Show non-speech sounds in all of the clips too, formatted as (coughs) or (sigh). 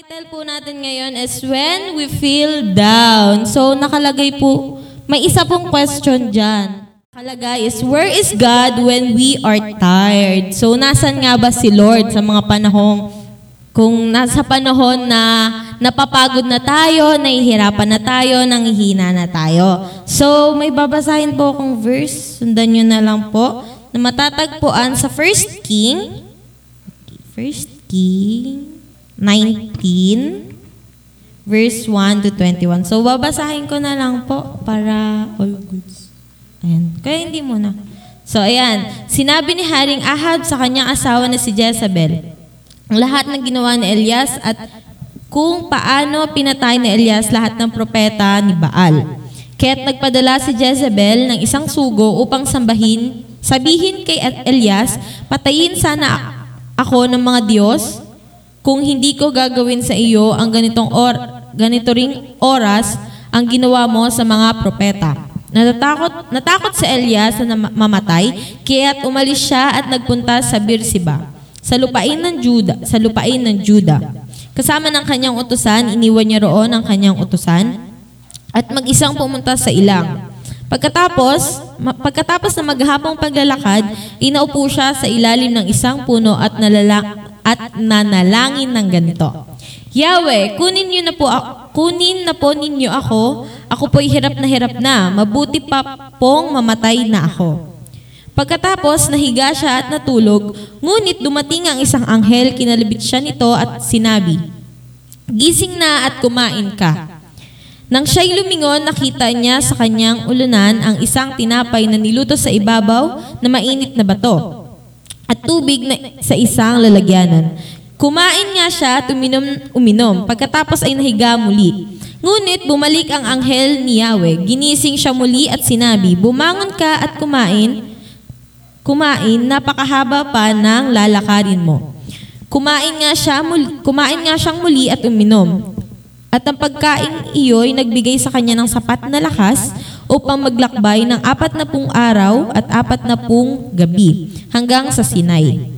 title po natin ngayon is When We Feel Down. So, nakalagay po, may isa pong question dyan. Nakalagay is, Where is God when we are tired? So, nasan nga ba si Lord sa mga panahong, kung nasa panahon na napapagod na tayo, nahihirapan na tayo, nanghihina na tayo. So, may babasahin po akong verse, sundan nyo na lang po, na matatagpuan sa 1 King, First King 19, verse 1 to 21. So, babasahin ko na lang po para all goods. Ayan. Kaya hindi muna. So, ayan. Sinabi ni Haring Ahab sa kanyang asawa na si Jezebel, ang lahat ng ginawa ni Elias at kung paano pinatay ni Elias lahat ng propeta ni Baal. Kaya't nagpadala si Jezebel ng isang sugo upang sambahin, sabihin kay Elias, patayin sana ako ng mga Diyos kung hindi ko gagawin sa iyo ang ganitong or, ganito ring oras ang ginawa mo sa mga propeta. Natatakot, natakot si Elias na mamatay, kaya't umalis siya at nagpunta sa Beersheba, sa lupain ng Juda, sa lupain ng Juda. Kasama ng kanyang utusan, iniwan niya roon ang kanyang utusan at mag-isang pumunta sa ilang. Pagkatapos, pagkatapos na maghapong paglalakad, inaupo siya sa ilalim ng isang puno at nalala- at nanalangin ng ganito. Yahweh, kunin niyo na po kunin na po ninyo ako. Ako po'y hirap na hirap na. Mabuti pa pong mamatay na ako. Pagkatapos, nahiga siya at natulog, ngunit dumating ang isang anghel, kinalibit siya nito at sinabi, Gising na at kumain ka. Nang siya'y lumingon, nakita niya sa kanyang ulunan ang isang tinapay na niluto sa ibabaw na mainit na bato at tubig na sa isang lalagyanan. Kumain nga siya at uminom, uminom. Pagkatapos ay nahiga muli. Ngunit bumalik ang anghel ni Yahweh. Ginising siya muli at sinabi, Bumangon ka at kumain. Kumain, napakahaba pa ng lalakarin mo. Kumain nga siya muli, kumain nga siyang muli at uminom. At ang pagkain iyo'y nagbigay sa kanya ng sapat na lakas upang maglakbay ng apat na pung araw at apat na pung gabi hanggang sa Sinai,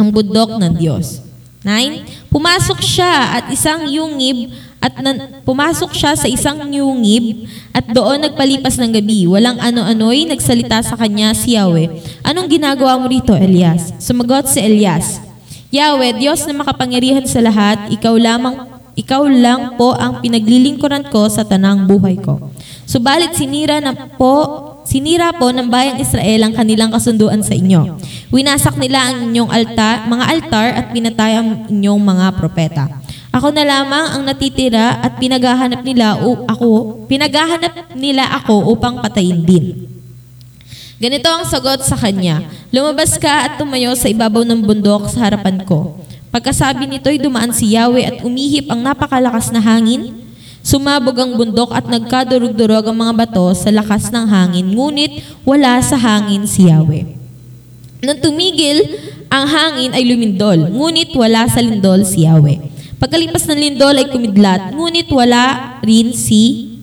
ang bundok ng Diyos. 9. Pumasok siya at isang yungib at nan- pumasok siya sa isang yungib at doon nagpalipas ng gabi. Walang ano-ano'y nagsalita sa kanya si Yahweh. Anong ginagawa mo rito, Elias? Sumagot si Elias, Yahweh, Diyos na makapangyarihan sa lahat, ikaw lamang ikaw lang po ang pinaglilingkuran ko sa tanang buhay ko. Subalit sinira na po, sinira po ng bayang Israel ang kanilang kasunduan sa inyo. Winasak nila ang inyong altar, mga altar at pinatay ang inyong mga propeta. Ako na lamang ang natitira at pinaghahanap nila o ako, pinaghahanap nila ako upang patayin din. Ganito ang sagot sa kanya, Lumabas ka at tumayo sa ibabaw ng bundok sa harapan ko. Pagkasabi nito'y dumaan si Yahweh at umihip ang napakalakas na hangin. Sumabog ang bundok at nagkadurog-durog ang mga bato sa lakas ng hangin, ngunit wala sa hangin si Yahweh. Nang tumigil, ang hangin ay lumindol, ngunit wala sa lindol si Yahweh. Pagkalipas ng lindol ay kumidlat, ngunit wala rin si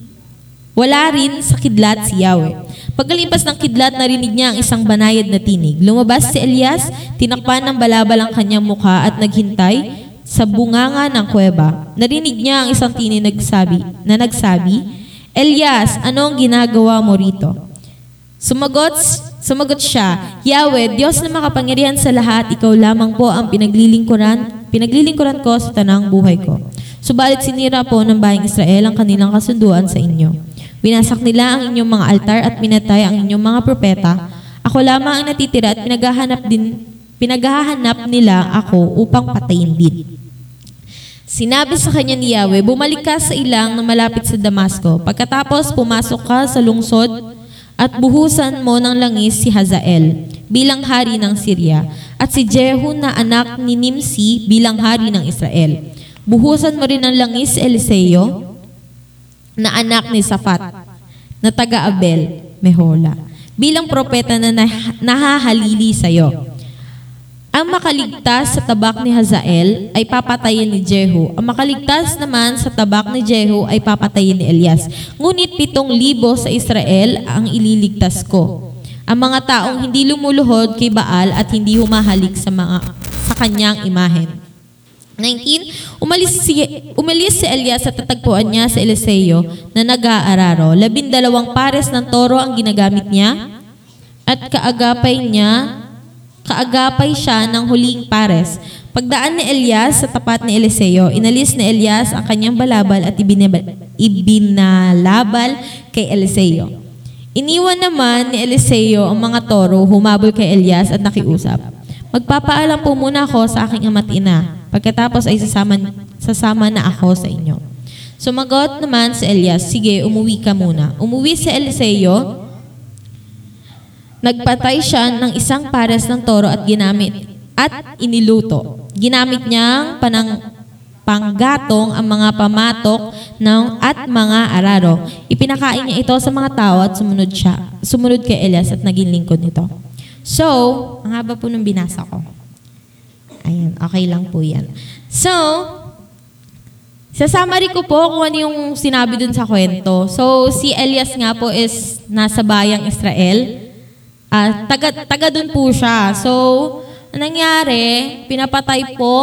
wala rin sa kidlat si Yahweh. Pagkalipas ng kidlat, narinig niya ang isang banayad na tinig. Lumabas si Elias, tinakpan ng balabal ang kanyang mukha at naghintay sa bunganga ng kuweba. Narinig niya ang isang tinig nagsabi, na nagsabi, Elias, ano ang ginagawa mo rito? Sumagot, sumagot siya, Yahweh, Diyos na makapangyarihan sa lahat, ikaw lamang po ang pinaglilingkuran, pinaglilingkuran ko sa tanang buhay ko. Subalit sinira po ng bayang Israel ang kanilang kasunduan sa inyo. Winasak nila ang inyong mga altar at pinatay ang inyong mga propeta. Ako lamang ang natitira at pinaghahanap din pinaghahanap nila ako upang patayin din. Sinabi sa kanya ni Yahweh, bumalik ka sa ilang na malapit sa Damasco. Pagkatapos pumasok ka sa lungsod at buhusan mo ng langis si Hazael bilang hari ng Syria at si Jehu na anak ni Nimsi bilang hari ng Israel. Buhusan mo rin ng langis si Eliseo na anak ni Safat, na taga-Abel, Mehola, bilang propeta na nah- nahahalili sa iyo. Ang makaligtas sa tabak ni Hazael ay papatayin ni Jehu. Ang makaligtas naman sa tabak ni Jehu ay papatayin ni Elias. Ngunit pitong libo sa Israel ang ililigtas ko. Ang mga taong hindi lumuluhod kay Baal at hindi humahalik sa mga sa kanyang imahen. 19, umalis si, umalis si Elias at tatagpuan niya sa Eliseo na nag-aararo. Labindalawang pares ng toro ang ginagamit niya at kaagapay niya, kaagapay siya ng huling pares. Pagdaan ni Elias sa tapat ni Eliseo, inalis ni Elias ang kanyang balabal at ibinalabal kay Eliseo. Iniwan naman ni Eliseo ang mga toro, humabol kay Elias at nakiusap. Magpapaalam po muna ako sa aking ama't ina. Pagkatapos ay sasama, sasama na ako sa inyo. Sumagot naman si Elias, sige, umuwi ka muna. Umuwi si Eliseo, Nagpatay siya ng isang pares ng toro at ginamit at iniluto. Ginamit niyang panang panggatong ang mga pamatok ng at mga araro. Ipinakain niya ito sa mga tao at sumunod siya. Sumunod kay Elias at naging lingkod nito. So, ang haba po nung binasa ko. Ayan, okay lang po yan. So, sa summary ko po kung ano yung sinabi dun sa kwento. So, si Elias nga po is nasa bayang Israel. Ah, taga, taga dun po siya. So, ang nangyari, pinapatay po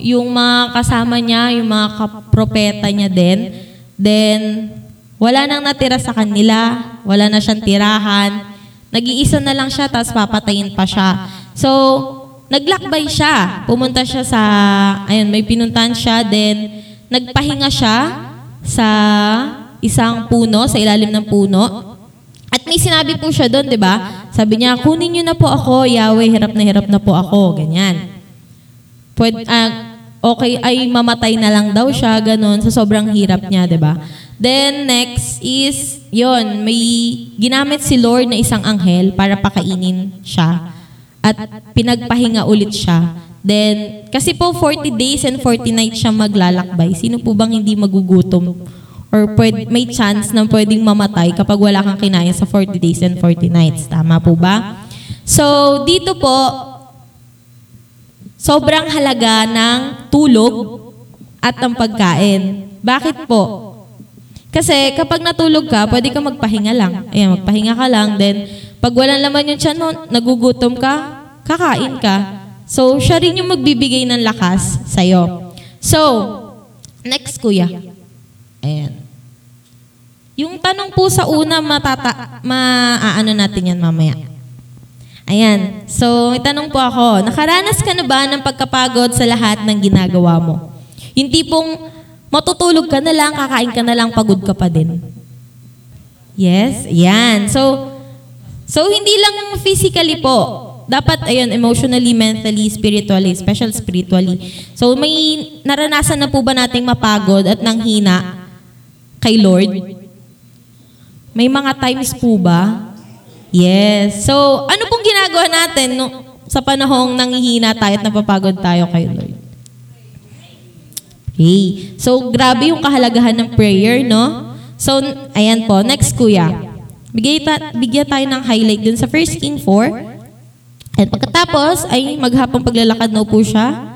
yung mga kasama niya, yung mga kapropeta niya din. Then, wala nang natira sa kanila, wala na siyang tirahan. Nag-iisa na lang siya, tapos papatayin pa siya. So, naglakbay siya. Pumunta siya sa, ayun, may pinuntahan siya, then nagpahinga siya sa isang puno, sa ilalim ng puno. At may sinabi po siya doon, di ba? Sabi niya, kunin niyo na po ako, Yahweh, hirap na hirap na po ako. Ganyan. Pwede, ah, okay, ay mamatay na lang daw siya, ganun, sa sobrang hirap niya, di ba? Then, next is, yon may ginamit si Lord na isang anghel para pakainin siya. At pinagpahinga ulit siya. Then, kasi po 40 days and 40 nights siya maglalakbay. Sino po bang hindi magugutom? Or pwede, may chance na pwedeng mamatay kapag wala kang kinain sa 40 days and 40 nights. Tama po ba? So, dito po, sobrang halaga ng tulog at ng pagkain. Bakit po? Kasi kapag natulog ka, pwede ka magpahinga lang. Ayan, magpahinga ka lang. Then, pag walang laman yung tiyan nagugutom ka, kakain ka. So, siya rin yung magbibigay ng lakas sa'yo. So, next kuya. Tanong po sa una, matata, maaano natin yan mamaya. Ayan. So, may tanong po ako. Nakaranas ka na ba ng pagkapagod sa lahat ng ginagawa mo? Yung tipong matutulog ka na lang, kakain ka na lang, pagod ka pa din. Yes? Yan. So, so hindi lang physically po. Dapat, ayun, emotionally, mentally, spiritually, special spiritually. So, may naranasan na po ba nating mapagod at nanghina kay Lord? May mga times po ba? Yes. So, ano pong ginagawa natin no, sa panahong nanghihina tayo at napapagod tayo kay Lord? Pray. So, grabe yung kahalagahan ng prayer, no? So, ayan po. Next, kuya. Bigay ta- bigyan tayo ng highlight dun sa 1 King 4. At pagkatapos, ay maghapong paglalakad na po siya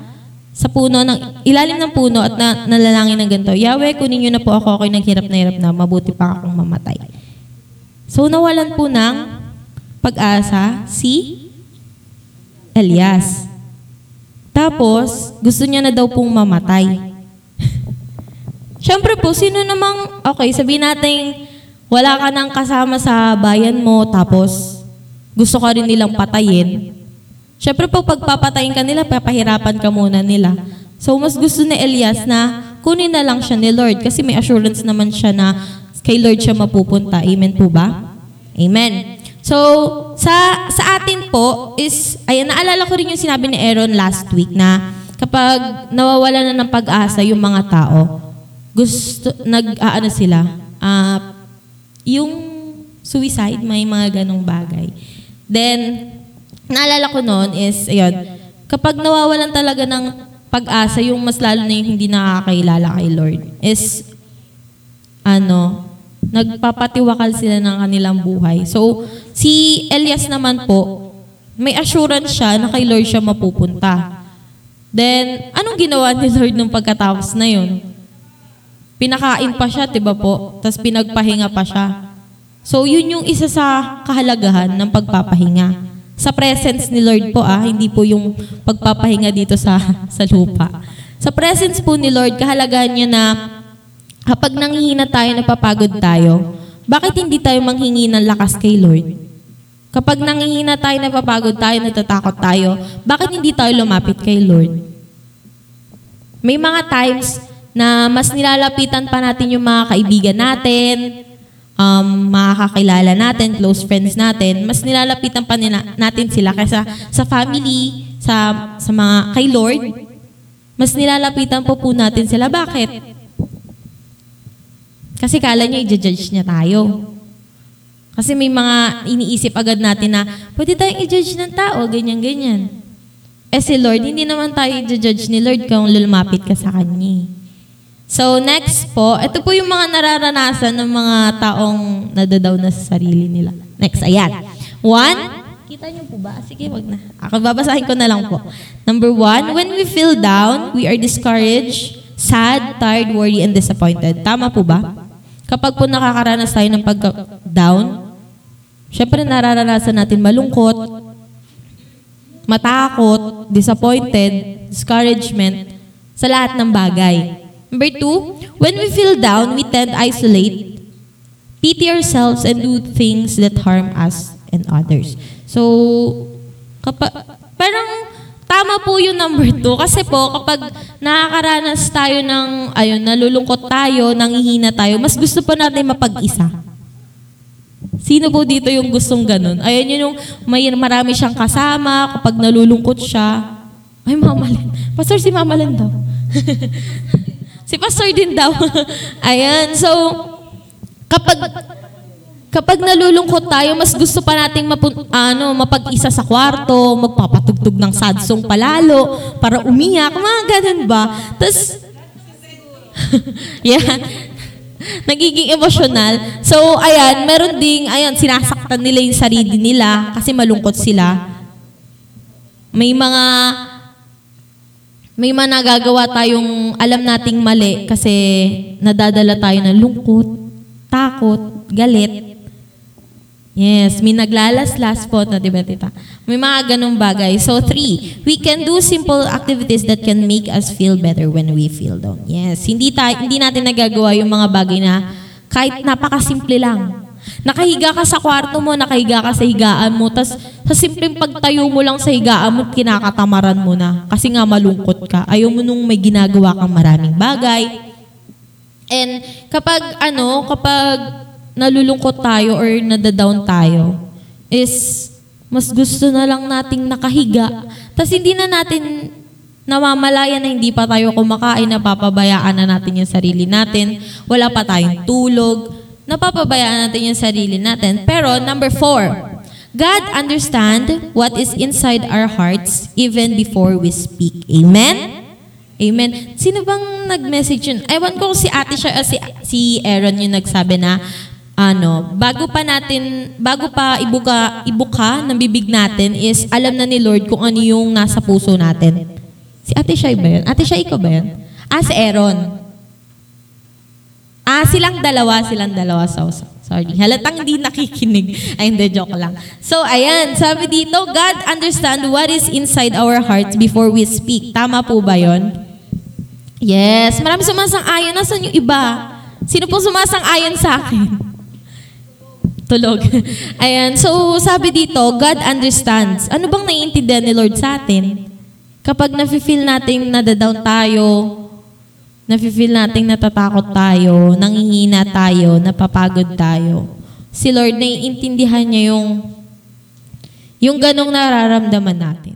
sa puno, ng, ilalim ng puno at na, nalalangin ng ganito, Yahweh, kunin niyo na po ako, ako'y naghirap na hirap na, mabuti pa akong mamatay. So, nawalan po ng pag-asa si Elias. Tapos, gusto niya na daw pong mamatay. (laughs) Siyempre po, sino namang, okay, sabihin natin, wala ka nang kasama sa bayan mo, tapos gusto ka rin nilang patayin. Siyempre po, pagpapatayin ka nila, papahirapan ka muna nila. So, mas gusto ni Elias na kunin na lang siya ni Lord kasi may assurance naman siya na kay Lord siya mapupunta. Amen po ba? Amen. So, sa sa atin po is, ayan, naalala ko rin yung sinabi ni Aaron last week na kapag nawawala na ng pag-asa yung mga tao, gusto, nag, ah, ano sila, ah, yung suicide, may mga ganong bagay. Then, naalala ko noon is, ayun, kapag nawawalan talaga ng pag-asa, yung mas lalo na yung hindi nakakailala kay Lord, is, ano, nagpapatiwakal sila ng kanilang buhay. So, si Elias naman po, may assurance siya na kay Lord siya mapupunta. Then, anong ginawa ni Lord nung pagkatapos na yun? Pinakain pa siya, diba po? Tapos pinagpahinga pa siya. So, yun yung isa sa kahalagahan ng pagpapahinga. Sa presence ni Lord po ah, hindi po yung pagpapahinga dito sa sa lupa. Sa presence po ni Lord, kahalagahan niya na kapag nanghihina tayo, napapagod tayo, bakit hindi tayo manghingi ng lakas kay Lord? Kapag nanghihina tayo, napapagod tayo, natatakot tayo, bakit hindi tayo lumapit kay Lord? May mga times na mas nilalapitan pa natin yung mga kaibigan natin, um, mga kakilala natin, close friends natin, mas nilalapitan pa nila, natin sila kaysa sa family, sa, sa mga kay Lord, mas nilalapitan po po natin sila. Bakit? Kasi kala niya i-judge niya tayo. Kasi may mga iniisip agad natin na, pwede tayong i-judge ng tao, ganyan-ganyan. Eh si Lord, hindi naman tayo i-judge ni Lord kung lumapit ka sa Kanya. So next po, ito po yung mga nararanasan ng mga taong nadadaw na sa sarili nila. Next, ayan. One, kita niyo po ba? Sige, wag na. Ako babasahin ko na lang po. Number one, when we feel down, we are discouraged, sad, tired, worried, and disappointed. Tama po ba? Kapag po nakakaranas tayo ng pag-down, syempre nararanasan natin malungkot, matakot, disappointed, discouragement, sa lahat ng bagay. Number two, when we feel down, we tend to isolate, pity ourselves, and do things that harm us and others. So, kapag, parang tama po yung number two. Kasi po, kapag nakakaranas tayo ng, ayun, nalulungkot tayo, nangihina tayo, mas gusto pa natin mapag-isa. Sino po dito yung gustong ganun? Ayun yun yung may marami siyang kasama, kapag nalulungkot siya, ay, mamalin. Pastor, si mamalin daw. (laughs) si pastor din daw. (laughs) Ayan, so, kapag kapag nalulungkot tayo, mas gusto pa nating mapun- ano, mapag-isa sa kwarto, magpapatugtog ng sad song palalo, para umiyak, mga ganun ba? Tapos, (laughs) yeah, nagiging emotional. So, ayan, meron ding, ayan, sinasaktan nila yung sarili nila kasi malungkot sila. May mga may mga nagagawa tayong alam nating mali kasi nadadala tayo ng lungkot, takot, galit. Yes, may naglalaslas po na, di ba, tita? May mga ganong bagay. So, three, we can do simple activities that can make us feel better when we feel down. Yes, hindi, tayo, hindi natin nagagawa yung mga bagay na kahit napakasimple lang. Nakahiga ka sa kwarto mo, nakahiga ka sa higaan mo, tas sa simpleng pagtayo mo lang sa higaan mo, kinakatamaran mo na. Kasi nga malungkot ka. Ayaw mo nung may ginagawa kang maraming bagay. And kapag ano, kapag nalulungkot tayo or nadadown tayo, is mas gusto na lang nating nakahiga. Tapos hindi na natin namamalayan na hindi pa tayo kumakain, napapabayaan na natin yung sarili natin, wala pa tayong tulog, napapabayaan natin yung sarili natin. Pero number four, God understand what is inside our hearts even before we speak. Amen? Amen. Sino bang nag-message yun? Ewan ko kung si ate siya, si, si Aaron yung nagsabi na, ano, bago pa natin, bago pa ibuka, ibuka ng bibig natin is alam na ni Lord kung ano yung nasa puso natin. Si ate siya ba yun? Ate siya ikaw ba yun? Ah, si Aaron. Ah, silang dalawa, silang dalawa. So, so- sorry. Halatang hindi nakikinig. Ay, hindi, joke lang. So, ayan, sabi dito, God understand what is inside our hearts before we speak. Tama po ba yon? Yes. Marami sumasang-ayon. Nasaan yung iba? Sino po sumasang-ayon sa akin? Tulog. (laughs) Ayan. So, sabi dito, God understands. Ano bang naiintindihan ni Lord sa atin? Kapag nafe-feel nating nadadown tayo, nafe-feel nating natatakot tayo, nangihina tayo, napapagod tayo, si Lord naiintindihan niya yung yung ganong nararamdaman natin.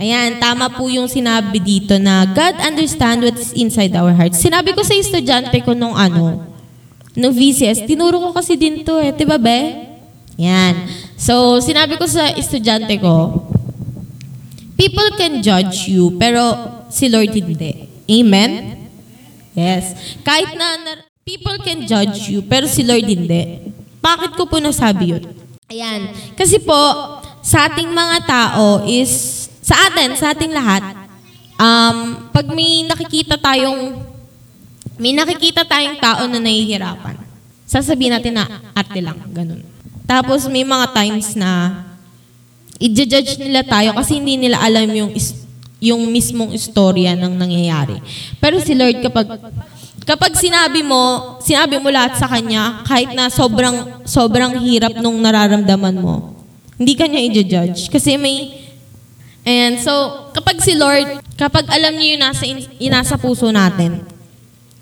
Ayan, tama po yung sinabi dito na God understand what's inside our hearts. Sinabi ko sa estudyante ko nung ano, VCS, tinuro ko kasi din to eh. Diba, be? Yan. So, sinabi ko sa estudyante ko, people can judge you, pero si Lord hindi. Amen? Yes. Kahit na, na- people can judge you, pero si Lord hindi. Bakit ko po nasabi yun? Ayan. Kasi po, sa ating mga tao is, sa atin, sa ating lahat, um, pag may nakikita tayong, may nakikita tayong tao na nahihirapan, sasabihin natin na arte lang, ganun. Tapos may mga times na i-judge nila tayo kasi hindi nila alam yung yung mismong istorya ng nangyayari. Pero si Lord kapag kapag sinabi mo, sinabi mo lahat sa kanya, kahit na sobrang sobrang hirap nung nararamdaman mo, hindi kanya i-judge kasi may And so, kapag si Lord, kapag alam niyo yung nasa, yung nasa puso natin,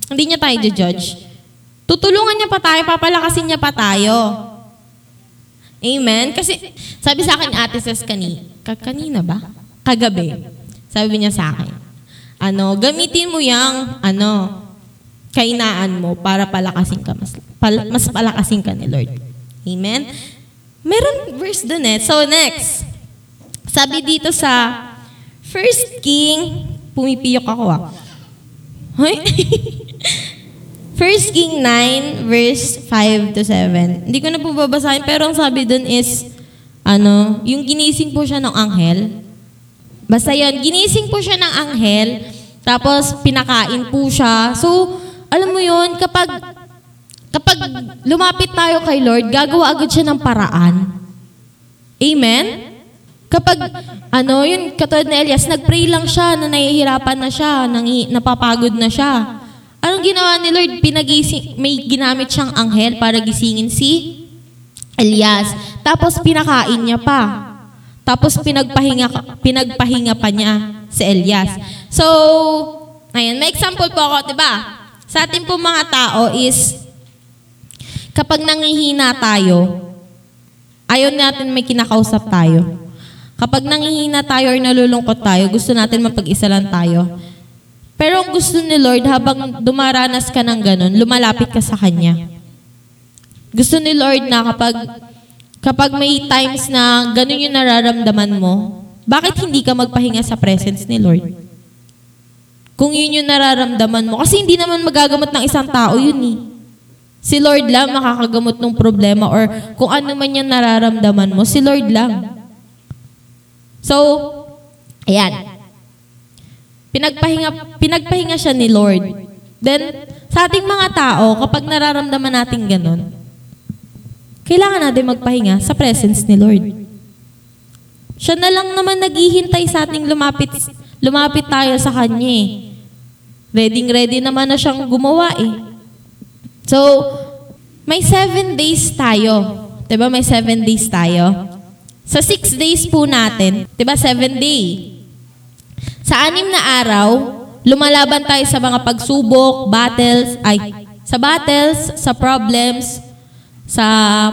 hindi niya tayo judge. Tutulungan niya pa tayo, papalakasin niya pa tayo. Amen? Kasi sabi sa akin ate Ses kani, ka- kanina ba? Kagabi. Sabi niya sa akin, ano, gamitin mo yung, ano, kainaan mo para palakasin ka, mas, pal, mas palakasin ka ni Lord. Amen? Meron verse dun eh. So next, sabi dito sa First King, pumipiyok ako ah. Hoy. (laughs) First King 9, verse 5 to 7. Hindi ko na po babasahin, pero ang sabi dun is, ano, yung ginising po siya ng anghel. Basta yun, ginising po siya ng anghel, tapos pinakain po siya. So, alam mo yun, kapag, kapag lumapit tayo kay Lord, gagawa agad siya ng paraan. Amen? Kapag, ano, yun, katulad na Elias, nag-pray lang siya na nahihirapan na siya, nangi, napapagod na siya. Anong ginawa ni Lord? Pinagising, may ginamit siyang anghel para gisingin si Elias. Tapos pinakain niya pa. Tapos pinagpahinga, pinagpahinga pa niya si Elias. So, ayun, may example po ako, di ba? Sa ating po mga tao is, kapag nangihina tayo, ayaw natin may kinakausap tayo. Kapag nangihina tayo or nalulungkot tayo, gusto natin mapag-isa lang tayo. Pero ang gusto ni Lord, habang dumaranas ka ng ganun, lumalapit ka sa Kanya. Gusto ni Lord na kapag, kapag may times na ganun yung nararamdaman mo, bakit hindi ka magpahinga sa presence ni Lord? Kung yun yung nararamdaman mo. Kasi hindi naman magagamot ng isang tao yun eh. Si Lord lang makakagamot ng problema or kung ano man yung nararamdaman mo, si Lord lang. So, ayan. Pinagpahinga, pinagpahinga siya ni Lord. Then, sa ating mga tao, kapag nararamdaman natin ganun, kailangan natin magpahinga sa presence ni Lord. Siya na lang naman naghihintay sa ating lumapit, lumapit tayo sa Kanya eh. Ready ready naman na siyang gumawa eh. So, may seven days tayo. 'Di ba may seven days tayo? Sa six days po natin, 'di ba seven day? Sa anim na araw, lumalaban tayo sa mga pagsubok, battles, ay, sa battles, sa problems, sa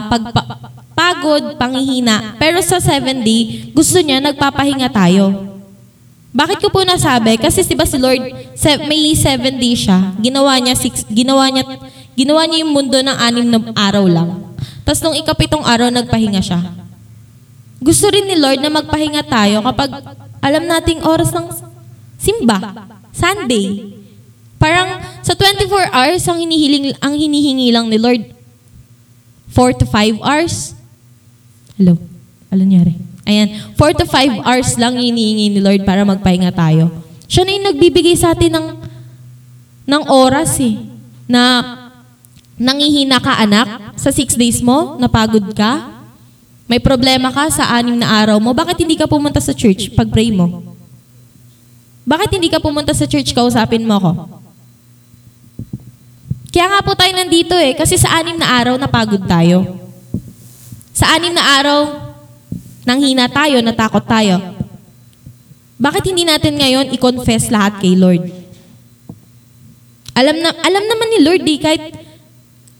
pagpagod, panghihina. Pero sa seven day, gusto niya nagpapahinga tayo. Bakit ko po nasabi? Kasi 'di ba si Lord, may seven days siya. Ginawa niya six, ginawa niya ginawa niya yung mundo ng anim na araw lang. Tapos nung ikapitong araw nagpahinga siya. Gusto rin ni Lord na magpahinga tayo kapag alam nating oras ng simba, Sunday. Parang sa 24 hours ang hinihiling ang hinihingi lang ni Lord 4 to 5 hours. Hello. Ano nangyari? Ayan, 4 to 5 hours lang hinihingi ni Lord para magpahinga tayo. Siya na yung nagbibigay sa atin ng ng oras eh na nangihina ka anak sa 6 days mo, napagod ka, may problema ka sa anim na araw mo, bakit hindi ka pumunta sa church pag pray mo? Bakit hindi ka pumunta sa church kausapin mo ako? Kaya nga po tayo nandito eh, kasi sa anim na araw napagod tayo. Sa anim na araw, nanghina tayo, natakot tayo. Bakit hindi natin ngayon i-confess lahat kay Lord? Alam na alam naman ni Lord eh, kahit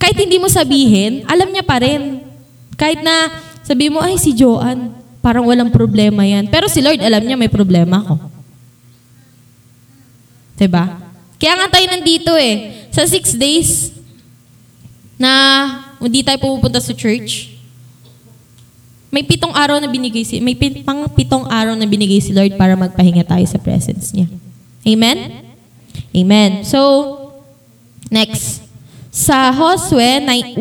kahit hindi mo sabihin, alam niya pa rin. Kahit na sabi mo, ay si Joanne, parang walang problema yan. Pero si Lord, alam niya may problema ako. 'Di ba? Kaya nga tayo nandito eh. Sa six days na hindi tayo pupunta sa church, may pitong araw na binigay si, may pit, pang pitong araw na binigay si Lord para magpahinga tayo sa presence niya. Amen? Amen. So, next. Sa Josue 1,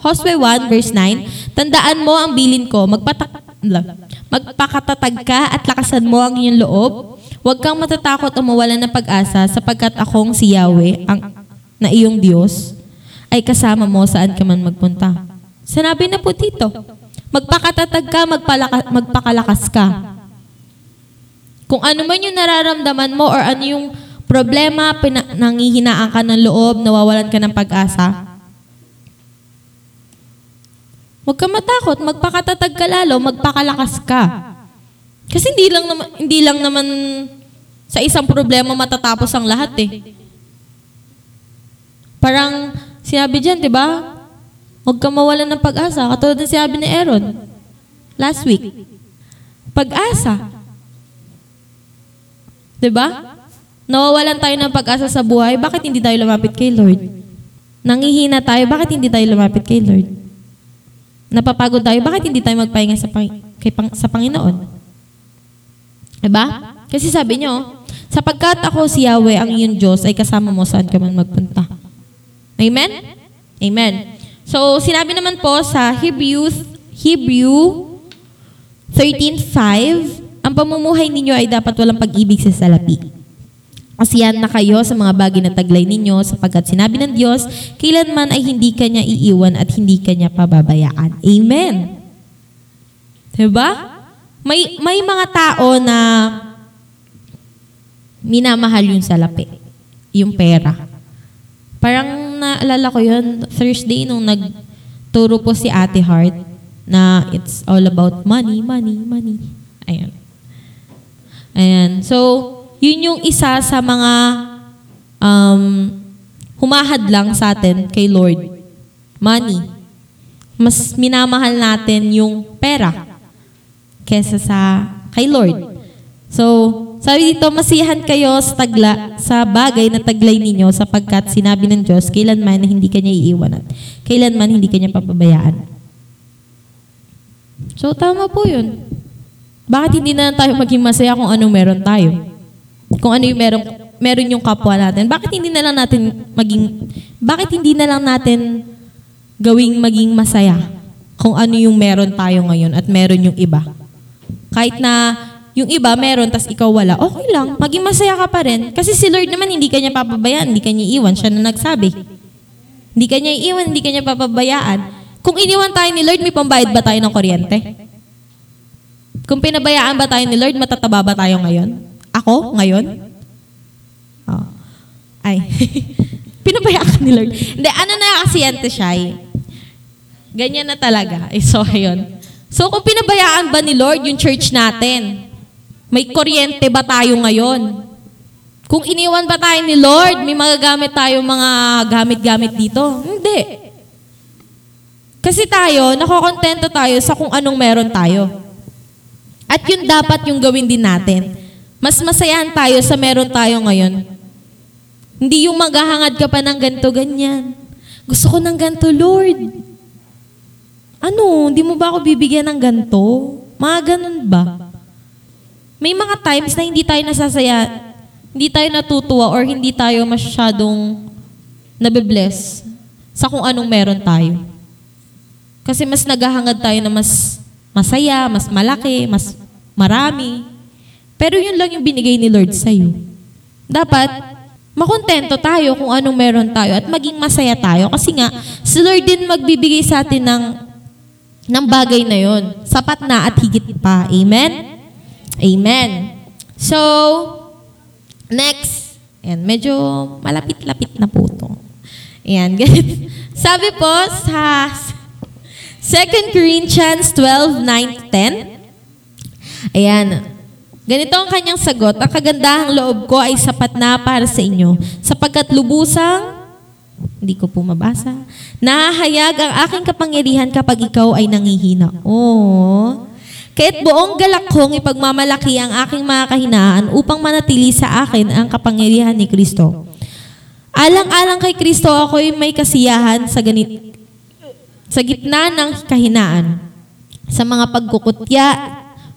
Josue 1 verse 9, tandaan mo ang bilin ko, magpatak, magpakatatag ka at lakasan mo ang iyong loob. Huwag kang matatakot o mawalan ng pag-asa sapagkat akong si Yahweh, ang, na iyong Diyos, ay kasama mo saan ka man magpunta. Sinabi na po dito, magpakatatag ka, magpalaka, magpakalakas ka. Kung ano man yung nararamdaman mo or ano yung problema, pina- nangihinaan ka ng loob, nawawalan ka ng pag-asa, huwag ka matakot, magpakatatag ka lalo, magpakalakas ka. Kasi hindi lang naman, hindi lang naman sa isang problema matatapos ang lahat eh. Parang sinabi dyan, di ba? Huwag ka mawalan ng pag-asa. Katulad ng sinabi ni Aaron last week. Pag-asa. Di ba? Nawawalan tayo ng pag-asa sa buhay. Bakit hindi tayo lumapit kay Lord? Nangihina tayo. Bakit hindi tayo lumapit kay Lord? Napapagod tayo. Bakit hindi tayo magpahinga sa, pang, kay, pang, sa Panginoon? Diba? Kasi sabi nyo, sapagkat ako si Yahweh, ang iyong Diyos, ay kasama mo saan ka man magpunta. Amen? Amen. So, sinabi naman po sa Hebrew, Hebrew 13.5, ang pamumuhay ninyo ay dapat walang pag-ibig sa salapi. Asiyan na kayo sa mga bagay na taglay ninyo sapagkat sinabi ng Diyos, kailanman ay hindi kanya iiwan at hindi kanya pababayaan. Amen. Diba? May, may mga tao na minamahal yung salapi, yung pera. Parang naalala ko yun, Thursday nung nagturo po si Ate Heart na it's all about money, money, money. Ayan. Ayan. So, yun yung isa sa mga um, humahad lang sa atin kay Lord. Money. Mas minamahal natin yung pera kesa sa kay Lord. So, sabi dito, masiyahan kayo sa tagla sa bagay na taglay ninyo sapagkat sinabi ng Diyos, kailanman hindi kanya iiwan at kailanman hindi kanya papabayaan. So, tama po yun. Bakit hindi na lang tayo maging masaya kung anong meron tayo? Kung ano yung meron, meron yung kapwa natin. Bakit hindi na lang natin maging, bakit hindi na lang natin gawing maging masaya kung ano yung meron tayo ngayon at meron yung iba? Kahit na yung iba meron, tas ikaw wala, okay lang, maging masaya ka pa rin. Kasi si Lord naman hindi kanya papabayaan, hindi kanya iwan, siya na nagsabi. Hindi kanya iwan, hindi kanya papabayaan. Kung iniwan tayo ni Lord, may pambayad ba tayo ng kuryente? Kung pinabayaan ba tayo ni Lord, matataba ba tayo ngayon? Ako? Ngayon? Oh. Ay. (laughs) pinabayaan ka ni Lord. Hindi, ano na kasi yan, Shy? Ganyan na talaga. Eh, so, ayun. So, kung pinabayaan ba ni Lord yung church natin, may kuryente ba tayo ngayon? Kung iniwan ba tayo ni Lord, may magagamit tayo mga gamit-gamit dito? Hindi. Kasi tayo, nakokontento tayo sa kung anong meron tayo. At yun dapat yung gawin din natin. Mas masayahan tayo sa meron tayo ngayon. Hindi yung maghahangad ka pa ng ganito, ganyan. Gusto ko ng ganito, Lord. Ano, hindi mo ba ako bibigyan ng ganito? Mga ganun ba? May mga times na hindi tayo nasasaya, hindi tayo natutuwa or hindi tayo masyadong nabibless sa kung anong meron tayo. Kasi mas naghahangad tayo na mas masaya, mas malaki, mas marami. Pero yun lang yung binigay ni Lord sa'yo. Dapat, makontento tayo kung anong meron tayo at maging masaya tayo. Kasi nga, si Lord din magbibigay sa atin ng, ng bagay na yon. Sapat na at higit pa. Amen? Amen. So, next. Ayan, medyo malapit-lapit na po ito. Ayan, (laughs) Sabi po sa 2 Corinthians 12, 9, 10. Ayan. Ganito ang kanyang sagot, ang kagandahang loob ko ay sapat na para sa inyo, sapagkat lubusang, hindi ko po mabasa, nahahayag ang aking kapangyarihan kapag ikaw ay nangihina. Oh. Kahit buong galak kong ipagmamalaki ang aking mga kahinaan upang manatili sa akin ang kapangyarihan ni Kristo. Alang-alang kay Kristo ako'y may kasiyahan sa ganit sa gitna ng kahinaan, sa mga pagkukutya,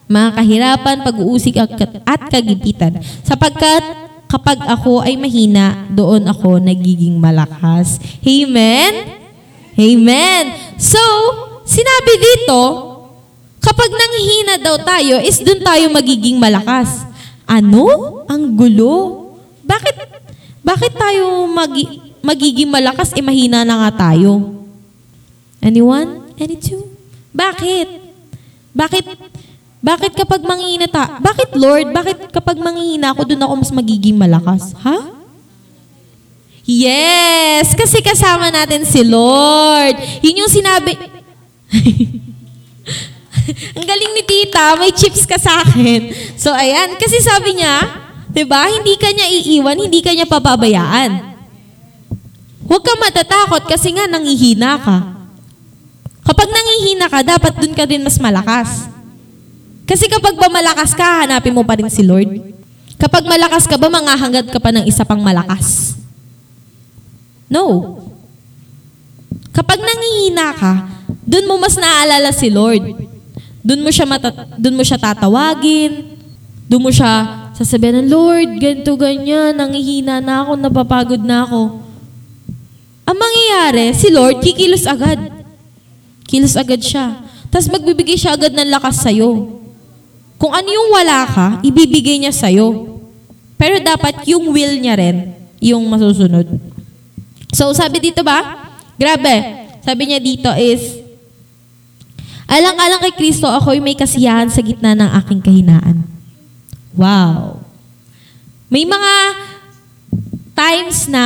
mga kahirapan, pag-uusig at kagipitan. Sapagkat kapag ako ay mahina, doon ako nagiging malakas. Amen? Amen. So, sinabi dito, kapag nanghihina daw tayo, is doon tayo magiging malakas. Ano? Ang gulo. Bakit, bakit tayo magi, magiging malakas, eh mahina na nga tayo? Anyone? Any two? Bakit? Bakit? Bakit kapag manghihina ta? Bakit Lord? Bakit kapag manghihina ako, doon ako mas magiging malakas? Ha? Yes! Kasi kasama natin si Lord. Yun yung sinabi... (laughs) Ang galing ni tita, may chips ka sa akin. So, ayan. Kasi sabi niya, 'di ba hindi ka niya iiwan, hindi ka niya papabayaan. Huwag ka matatakot kasi nga nangihina ka. Kapag nangihina ka, dapat dun ka din mas malakas. Kasi kapag ba malakas ka, hanapin mo pa rin si Lord. Kapag malakas ka ba, mangahangad ka pa ng isa pang malakas. No. Kapag nangihina ka, dun mo mas naaalala si Lord. Dun mo siya mata- dun mo siya tatawagin. Dun mo siya sasabihan ng Lord, ganito ganyan, nangihina na ako, napapagod na ako. Ang mangyayari, si Lord kikilos agad. Kilos agad siya. Tapos magbibigay siya agad ng lakas sa'yo. Kung ano yung wala ka, ibibigay niya sa'yo. Pero dapat yung will niya rin, yung masusunod. So, sabi dito ba? Grabe. Sabi niya dito is, Alang-alang kay Kristo, ako'y may kasiyahan sa gitna ng aking kahinaan. Wow. May mga times na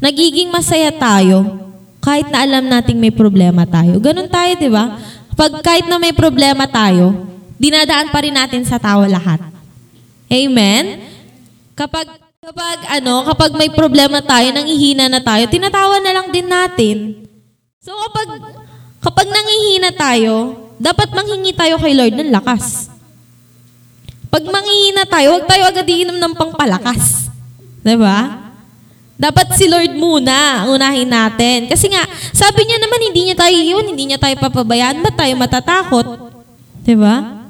nagiging masaya tayo kahit na alam nating may problema tayo. Ganun tayo, di ba? Pag kahit na may problema tayo, dinadaan pa rin natin sa tawa lahat. Amen? Kapag kapag ano, kapag may problema tayo, nangihina na tayo, tinatawa na lang din natin. So kapag kapag nangihina tayo, dapat manghingi tayo kay Lord ng lakas. Pag manghihina tayo, huwag tayo agad iinom ng pangpalakas. 'Di ba? Dapat si Lord muna unahin natin. Kasi nga, sabi niya naman, hindi niya tayo iiwan, hindi niya tayo papabayaan. Ba't tayo matatakot? 'Di ba?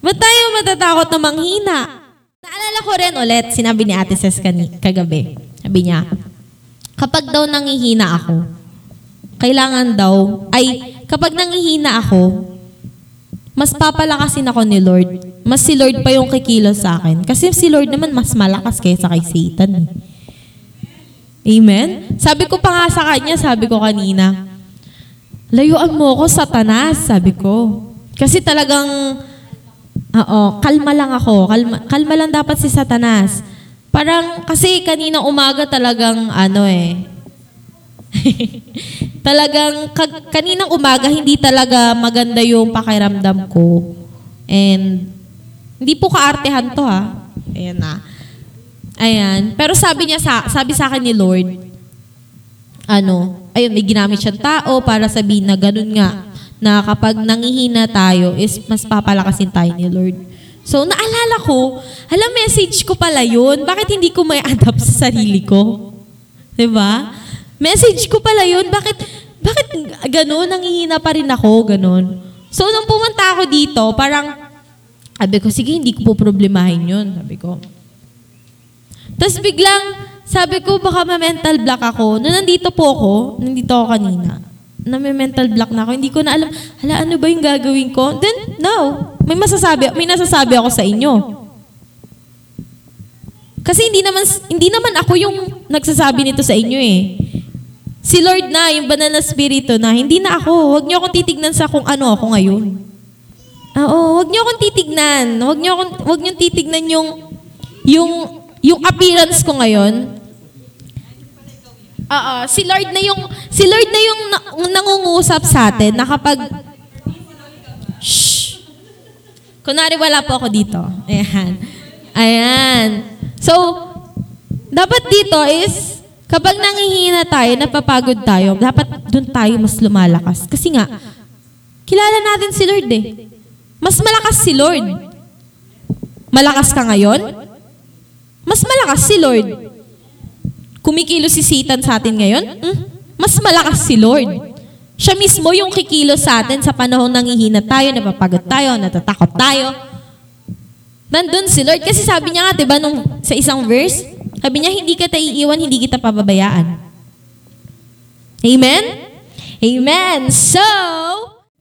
Ba't tayo matatakot na manghina? Naalala ko rin ulit, sinabi ni Ate Ses kagabi. Sabi niya, kapag daw nangihina ako, kailangan daw, ay kapag nangihina ako, mas papalakasin ako ni Lord. Mas si Lord pa yung kikilos sa akin. Kasi si Lord naman mas malakas kaysa kay Satan. eh. Amen? Sabi ko pa nga sa kanya, sabi ko kanina, layuan mo ako, satanas, sabi ko. Kasi talagang, oo, kalma lang ako. Kalma, kalma lang dapat si satanas. Parang, kasi kanina umaga talagang, ano eh, (laughs) talagang kag- kaninang umaga hindi talaga maganda yung pakiramdam ko. And hindi po kaartehan to ha. Ayan na. Ayan. Pero sabi niya sa sabi sa akin ni Lord, ano, ayun, may ginamit siyang tao para sabihin na ganun nga, na kapag nangihina tayo, is mas papalakasin tayo ni Lord. So, naalala ko, hala, message ko pala yun. Bakit hindi ko may adapt sa sarili ko? ba? Message ko pala yun. Bakit, bakit gano'n? Nangihina pa rin ako, gano'n. So, nung pumunta ako dito, parang, sabi ko, sige, hindi ko po problemahin yun. Sabi ko. Tapos biglang, sabi ko, baka ma-mental block ako. Nung nandito po ako, nandito ako kanina, na may mental block na ako, hindi ko na alam, hala, ano ba yung gagawin ko? Then, no. May masasabi, may nasasabi ako sa inyo. Kasi hindi naman hindi naman ako yung nagsasabi nito sa inyo eh. Si Lord na, yung banal na spirito na, hindi na ako. Huwag niyo akong titignan sa kung ano ako ngayon. Oo, huwag niyo akong titignan. Huwag niyo akong huwag niyo titignan yung yung yung appearance ko ngayon. Oo, si Lord na yung si Lord na yung na, nangungusap sa atin na kapag Shh. Kunwari wala po ako dito. Ayan. Ayan. So, dapat dito is, kapag nangihina tayo, napapagod tayo, dapat doon tayo mas lumalakas. Kasi nga, kilala natin si Lord eh. Mas malakas si Lord. Malakas ka ngayon? Mas malakas si Lord. Kumikilos si Satan sa atin ngayon? Hmm? Mas malakas si Lord. Siya mismo yung kikilos sa atin sa panahon nangihina tayo, napapagod tayo, natatakot tayo. Nandun si Lord. Kasi sabi niya nga, diba, nung, sa isang verse, sabi niya, hindi kita iiwan, hindi kita pababayaan. Amen? Amen. So,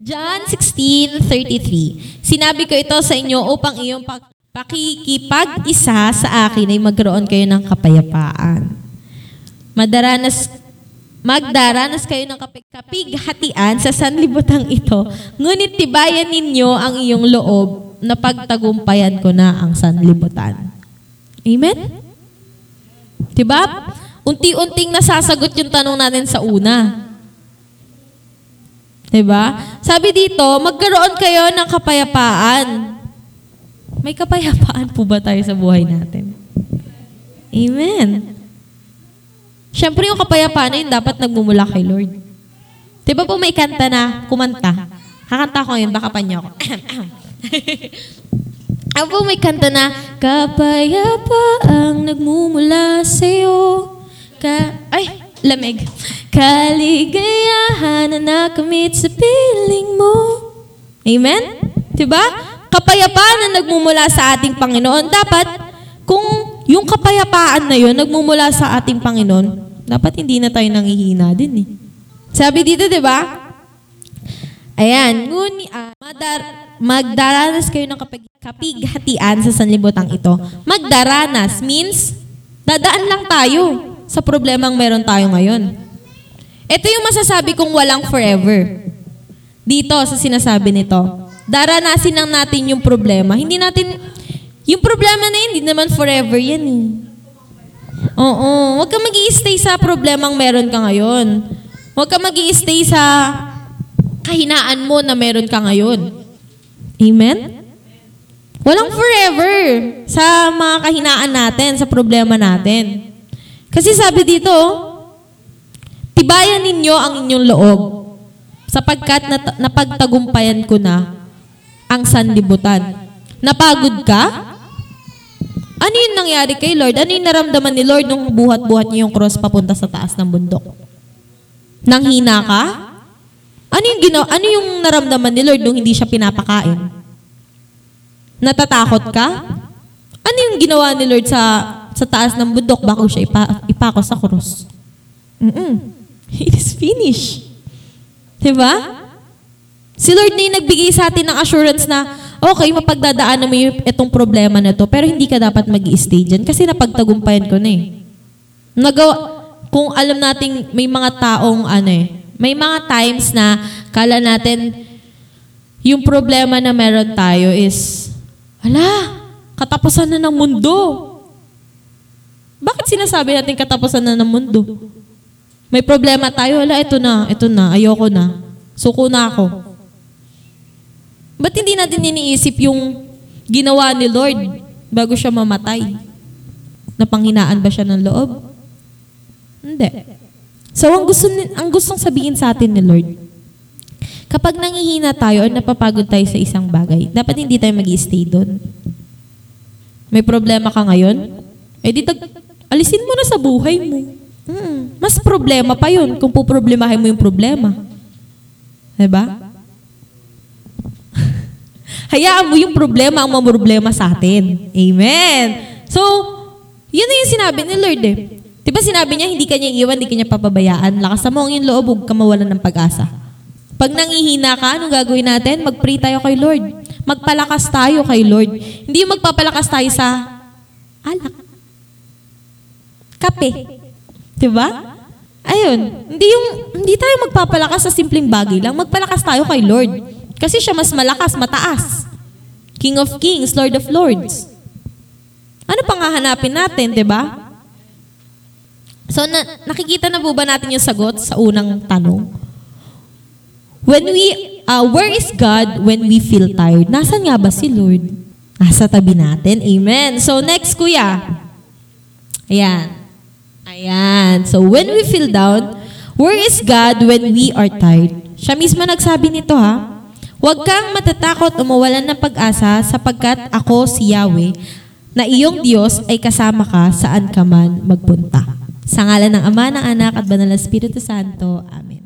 John 16:33. Sinabi ko ito sa inyo upang iyong pak- pakikipag-isa sa akin ay magkaroon kayo ng kapayapaan. Madaranas Magdaranas kayo ng kapig kapighatian sa sanlibutan ito, ngunit tibayan ninyo ang iyong loob na pagtagumpayan ko na ang sanlibutan. Amen? Diba? Unti-unting nasasagot yung tanong natin sa una. Diba? Sabi dito, magkaroon kayo ng kapayapaan. May kapayapaan po ba tayo sa buhay natin? Amen. Siyempre yung kapayapaan na yun dapat nagmumula kay Lord. Di ba po may kanta na kumanta? Kakanta ko ngayon, baka pa niyo ako. (coughs) Ako po may kanta na, Kapayapaang nagmumula sa'yo. Ka Ay, lamig. Kaligayahan na nakamit sa piling mo. Amen? Diba? Kapayapaan na nagmumula sa ating Panginoon. Dapat, kung yung kapayapaan na yun nagmumula sa ating Panginoon, dapat hindi na tayo nangihina din eh. Sabi dito, di ba? Ayan, nguni, ah, madar, magdaranas kayo ng kapig, kapighatian sa sanlibutang ito. Magdaranas means, dadaan lang tayo sa problemang meron tayo ngayon. Ito yung masasabi kong walang forever. Dito sa sinasabi nito. Daranasin lang natin yung problema. Hindi natin, yung problema na yun, hindi naman forever yan eh. Oo, huwag ka mag stay sa problemang meron ka ngayon. Huwag ka mag stay sa kahinaan mo na meron ka ngayon. Amen? Walang forever sa mga kahinaan natin, sa problema natin. Kasi sabi dito, tibayan ninyo ang inyong loob sapagkat nat- napagtagumpayan ko na ang sanlibutan. Napagod ka? Ano yung nangyari kay Lord? Ano yung naramdaman ni Lord nung buhat-buhat niyo yung cross papunta sa taas ng bundok? Nanghina ka? Ano yung ginawa? Ano yung naramdaman ni Lord nung hindi siya pinapakain? Natatakot ka? Ano yung ginawa ni Lord sa sa taas ng bundok bago siya ipa, ipako sa cross? Mm (laughs) It is finished. Diba? Si Lord na yung nagbigay sa atin ng assurance na, okay, mapagdadaanan mo yung itong problema na to, pero hindi ka dapat mag stay dyan kasi napagtagumpayan ko na eh. Nagawa, kung alam nating may mga taong ano eh, may mga times na kala natin yung problema na meron tayo is, ala, katapusan na ng mundo. Bakit sinasabi natin katapusan na ng mundo? May problema tayo, ala, ito na, ito na, ayoko na. Suko na ako. Ba't hindi natin iniisip yung ginawa ni Lord bago siya mamatay? Napanghinaan ba siya ng loob? Hindi. So, ang, gusto, ang gustong sabihin sa atin ni Lord, kapag nangihina tayo or napapagod tayo sa isang bagay, dapat hindi tayo mag stay doon. May problema ka ngayon? Eh di tag- alisin mo na sa buhay mo. Mm, mas problema pa yun kung puproblemahin mo yung problema. Diba? Hayaan mo yung problema ang mamroblema sa atin. Amen. So, yun na yung sinabi ni Lord eh. Di ba sinabi niya, hindi kanya iwan, hindi kanya papabayaan. Lakas mo ang iyong loob, huwag ka mawalan ng pag-asa. Pag nangihina ka, anong gagawin natin? Mag-pray tayo kay Lord. Magpalakas tayo kay Lord. Hindi yung magpapalakas tayo sa alak. Kape. Di ba? Ayun. Hindi yung hindi tayo magpapalakas sa simpleng bagay lang. Magpalakas tayo kay Lord. Kasi siya mas malakas, mataas. King of Kings, Lord of Lords. Ano pang hahanapin natin, di ba? So, na, nakikita na po ba natin yung sagot sa unang tanong? When we, uh, where is God when we feel tired? Nasaan nga ba si Lord? Nasa tabi natin. Amen. So, next, kuya. Ayan. Ayan. So, when we feel down, where is God when we are tired? Siya mismo nagsabi nito ha. Huwag kang matatakot o mawalan ng pag-asa sapagkat ako si Yahweh na iyong Diyos ay kasama ka saan ka man magpunta. Sa ngalan ng Ama, ng Anak at Banal na Espiritu Santo. Amen.